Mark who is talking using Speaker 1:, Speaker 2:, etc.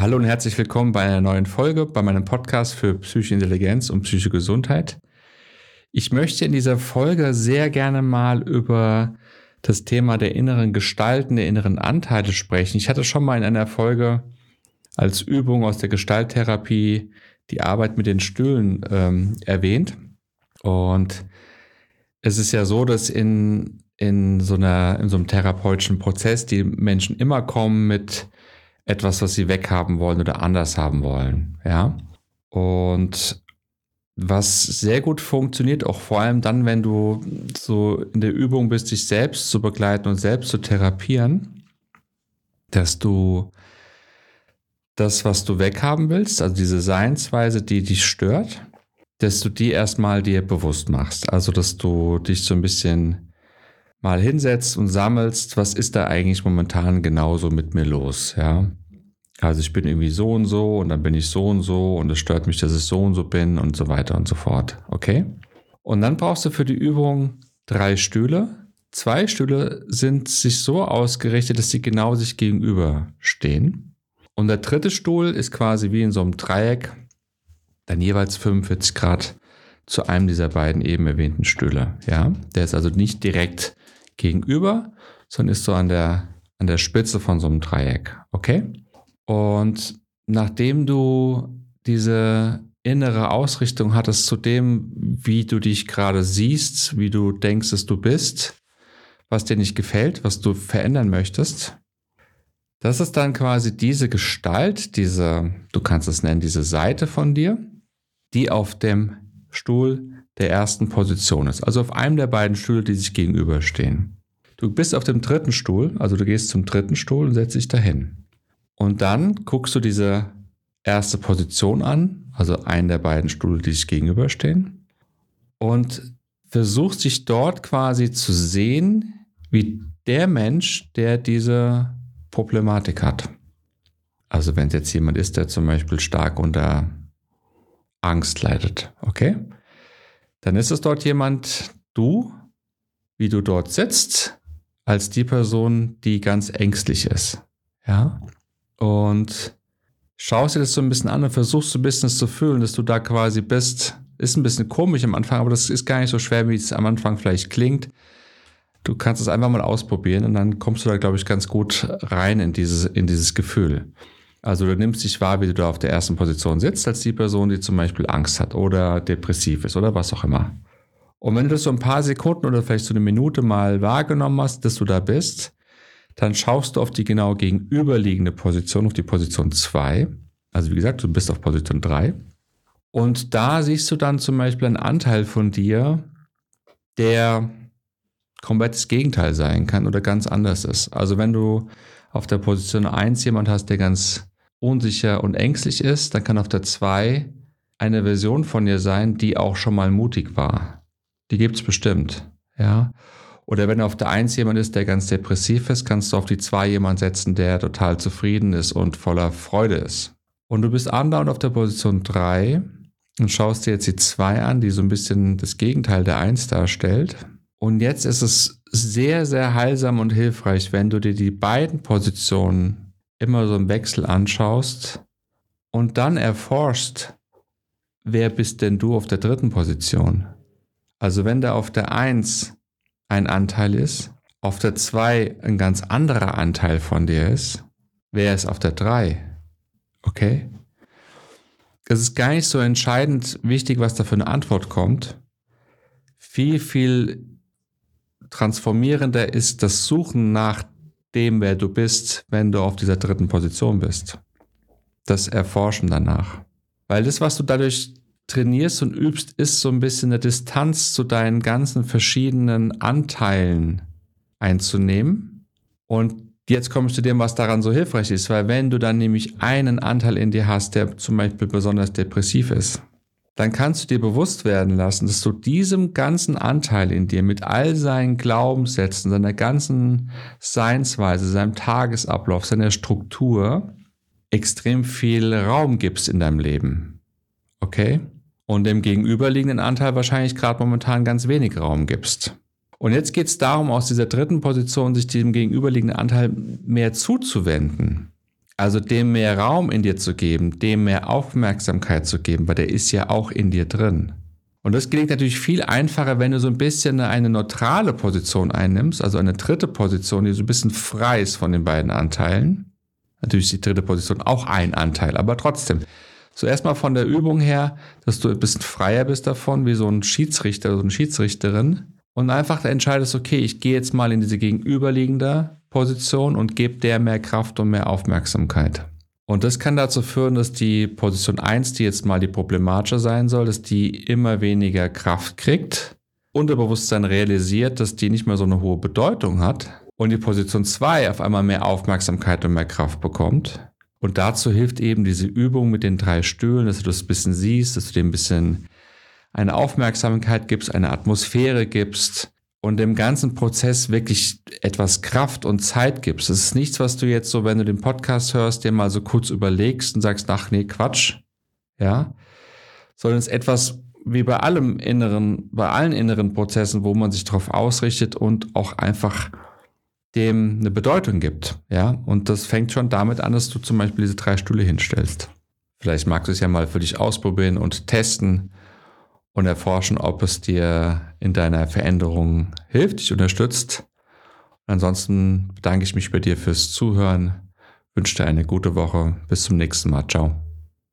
Speaker 1: Hallo und herzlich willkommen bei einer neuen Folge bei meinem Podcast für psychische Intelligenz und psychische Gesundheit. Ich möchte in dieser Folge sehr gerne mal über das Thema der inneren Gestalten, der inneren Anteile sprechen. Ich hatte schon mal in einer Folge als Übung aus der Gestalttherapie die Arbeit mit den Stühlen ähm, erwähnt. Und es ist ja so, dass in, in, so einer, in so einem therapeutischen Prozess die Menschen immer kommen mit etwas, was sie weghaben wollen oder anders haben wollen. Ja. Und was sehr gut funktioniert, auch vor allem dann, wenn du so in der Übung bist, dich selbst zu begleiten und selbst zu therapieren, dass du das, was du weghaben willst, also diese Seinsweise, die dich stört, dass du die erstmal dir bewusst machst. Also, dass du dich so ein bisschen mal hinsetzt und sammelst, was ist da eigentlich momentan genauso mit mir los, ja. Also ich bin irgendwie so und so und dann bin ich so und so und es stört mich, dass ich so und so bin und so weiter und so fort. Okay? Und dann brauchst du für die Übung drei Stühle. Zwei Stühle sind sich so ausgerichtet, dass sie genau sich gegenüber stehen. Und der dritte Stuhl ist quasi wie in so einem Dreieck, dann jeweils 45 Grad zu einem dieser beiden eben erwähnten Stühle. Ja, der ist also nicht direkt gegenüber, sondern ist so an der, an der Spitze von so einem Dreieck. Okay? Und nachdem du diese innere Ausrichtung hattest zu dem, wie du dich gerade siehst, wie du denkst, dass du bist, was dir nicht gefällt, was du verändern möchtest, das ist dann quasi diese Gestalt, diese, du kannst es nennen, diese Seite von dir, die auf dem Stuhl der ersten Position ist. Also auf einem der beiden Stühle, die sich gegenüberstehen. Du bist auf dem dritten Stuhl, also du gehst zum dritten Stuhl und setzt dich dahin. Und dann guckst du diese erste Position an, also einen der beiden Stühle, die sich gegenüberstehen, und versuchst dich dort quasi zu sehen, wie der Mensch, der diese Problematik hat. Also wenn es jetzt jemand ist, der zum Beispiel stark unter Angst leidet, okay? Dann ist es dort jemand, du, wie du dort sitzt, als die Person, die ganz ängstlich ist. Ja? Und schaust dir das so ein bisschen an und versuchst so ein bisschen zu fühlen, dass du da quasi bist. Ist ein bisschen komisch am Anfang, aber das ist gar nicht so schwer, wie es am Anfang vielleicht klingt. Du kannst es einfach mal ausprobieren und dann kommst du da, glaube ich, ganz gut rein in dieses, in dieses Gefühl. Also du nimmst dich wahr, wie du da auf der ersten Position sitzt, als die Person, die zum Beispiel Angst hat oder depressiv ist oder was auch immer. Und wenn du das so ein paar Sekunden oder vielleicht so eine Minute mal wahrgenommen hast, dass du da bist, dann schaust du auf die genau gegenüberliegende Position, auf die Position 2. Also wie gesagt, du bist auf Position 3. Und da siehst du dann zum Beispiel einen Anteil von dir, der komplett das Gegenteil sein kann oder ganz anders ist. Also wenn du auf der Position 1 jemand hast, der ganz unsicher und ängstlich ist, dann kann auf der 2 eine Version von dir sein, die auch schon mal mutig war. Die gibt es bestimmt. Ja. Oder wenn auf der Eins jemand ist, der ganz depressiv ist, kannst du auf die Zwei jemand setzen, der total zufrieden ist und voller Freude ist. Und du bist andauernd auf der Position drei und schaust dir jetzt die Zwei an, die so ein bisschen das Gegenteil der Eins darstellt. Und jetzt ist es sehr, sehr heilsam und hilfreich, wenn du dir die beiden Positionen immer so im Wechsel anschaust und dann erforschst, wer bist denn du auf der dritten Position? Also wenn da auf der Eins ein Anteil ist, auf der 2 ein ganz anderer Anteil von dir ist, wer ist auf der 3? Okay? Es ist gar nicht so entscheidend wichtig, was da für eine Antwort kommt. Viel, viel transformierender ist das Suchen nach dem, wer du bist, wenn du auf dieser dritten Position bist. Das Erforschen danach. Weil das, was du dadurch trainierst und übst, ist so ein bisschen eine Distanz zu deinen ganzen verschiedenen Anteilen einzunehmen. Und jetzt kommst du dem, was daran so hilfreich ist, weil wenn du dann nämlich einen Anteil in dir hast, der zum Beispiel besonders depressiv ist, dann kannst du dir bewusst werden lassen, dass du diesem ganzen Anteil in dir mit all seinen Glaubenssätzen, seiner ganzen Seinsweise, seinem Tagesablauf, seiner Struktur extrem viel Raum gibst in deinem Leben. Okay? Und dem gegenüberliegenden Anteil wahrscheinlich gerade momentan ganz wenig Raum gibst. Und jetzt geht es darum, aus dieser dritten Position sich dem gegenüberliegenden Anteil mehr zuzuwenden. Also dem mehr Raum in dir zu geben, dem mehr Aufmerksamkeit zu geben, weil der ist ja auch in dir drin. Und das gelingt natürlich viel einfacher, wenn du so ein bisschen eine neutrale Position einnimmst, also eine dritte Position, die so ein bisschen frei ist von den beiden Anteilen. Natürlich ist die dritte Position auch ein Anteil, aber trotzdem. So erstmal von der Übung her, dass du ein bisschen freier bist davon, wie so ein Schiedsrichter oder so eine Schiedsrichterin. Und einfach entscheidest, okay, ich gehe jetzt mal in diese gegenüberliegende Position und gebe der mehr Kraft und mehr Aufmerksamkeit. Und das kann dazu führen, dass die Position 1, die jetzt mal die problematische sein soll, dass die immer weniger Kraft kriegt, Unterbewusstsein realisiert, dass die nicht mehr so eine hohe Bedeutung hat und die Position 2 auf einmal mehr Aufmerksamkeit und mehr Kraft bekommt. Und dazu hilft eben diese Übung mit den drei Stühlen, dass du das ein bisschen siehst, dass du dem ein bisschen eine Aufmerksamkeit gibst, eine Atmosphäre gibst, und dem ganzen Prozess wirklich etwas Kraft und Zeit gibst. Es ist nichts, was du jetzt so, wenn du den Podcast hörst, dir mal so kurz überlegst und sagst, ach nee, Quatsch, ja, sondern es ist etwas wie bei allem inneren, bei allen inneren Prozessen, wo man sich darauf ausrichtet und auch einfach dem eine Bedeutung gibt, ja. Und das fängt schon damit an, dass du zum Beispiel diese drei Stühle hinstellst. Vielleicht magst du es ja mal für dich ausprobieren und testen und erforschen, ob es dir in deiner Veränderung hilft, dich unterstützt. Ansonsten bedanke ich mich bei dir fürs Zuhören, wünsche dir eine gute Woche. Bis zum nächsten Mal. Ciao.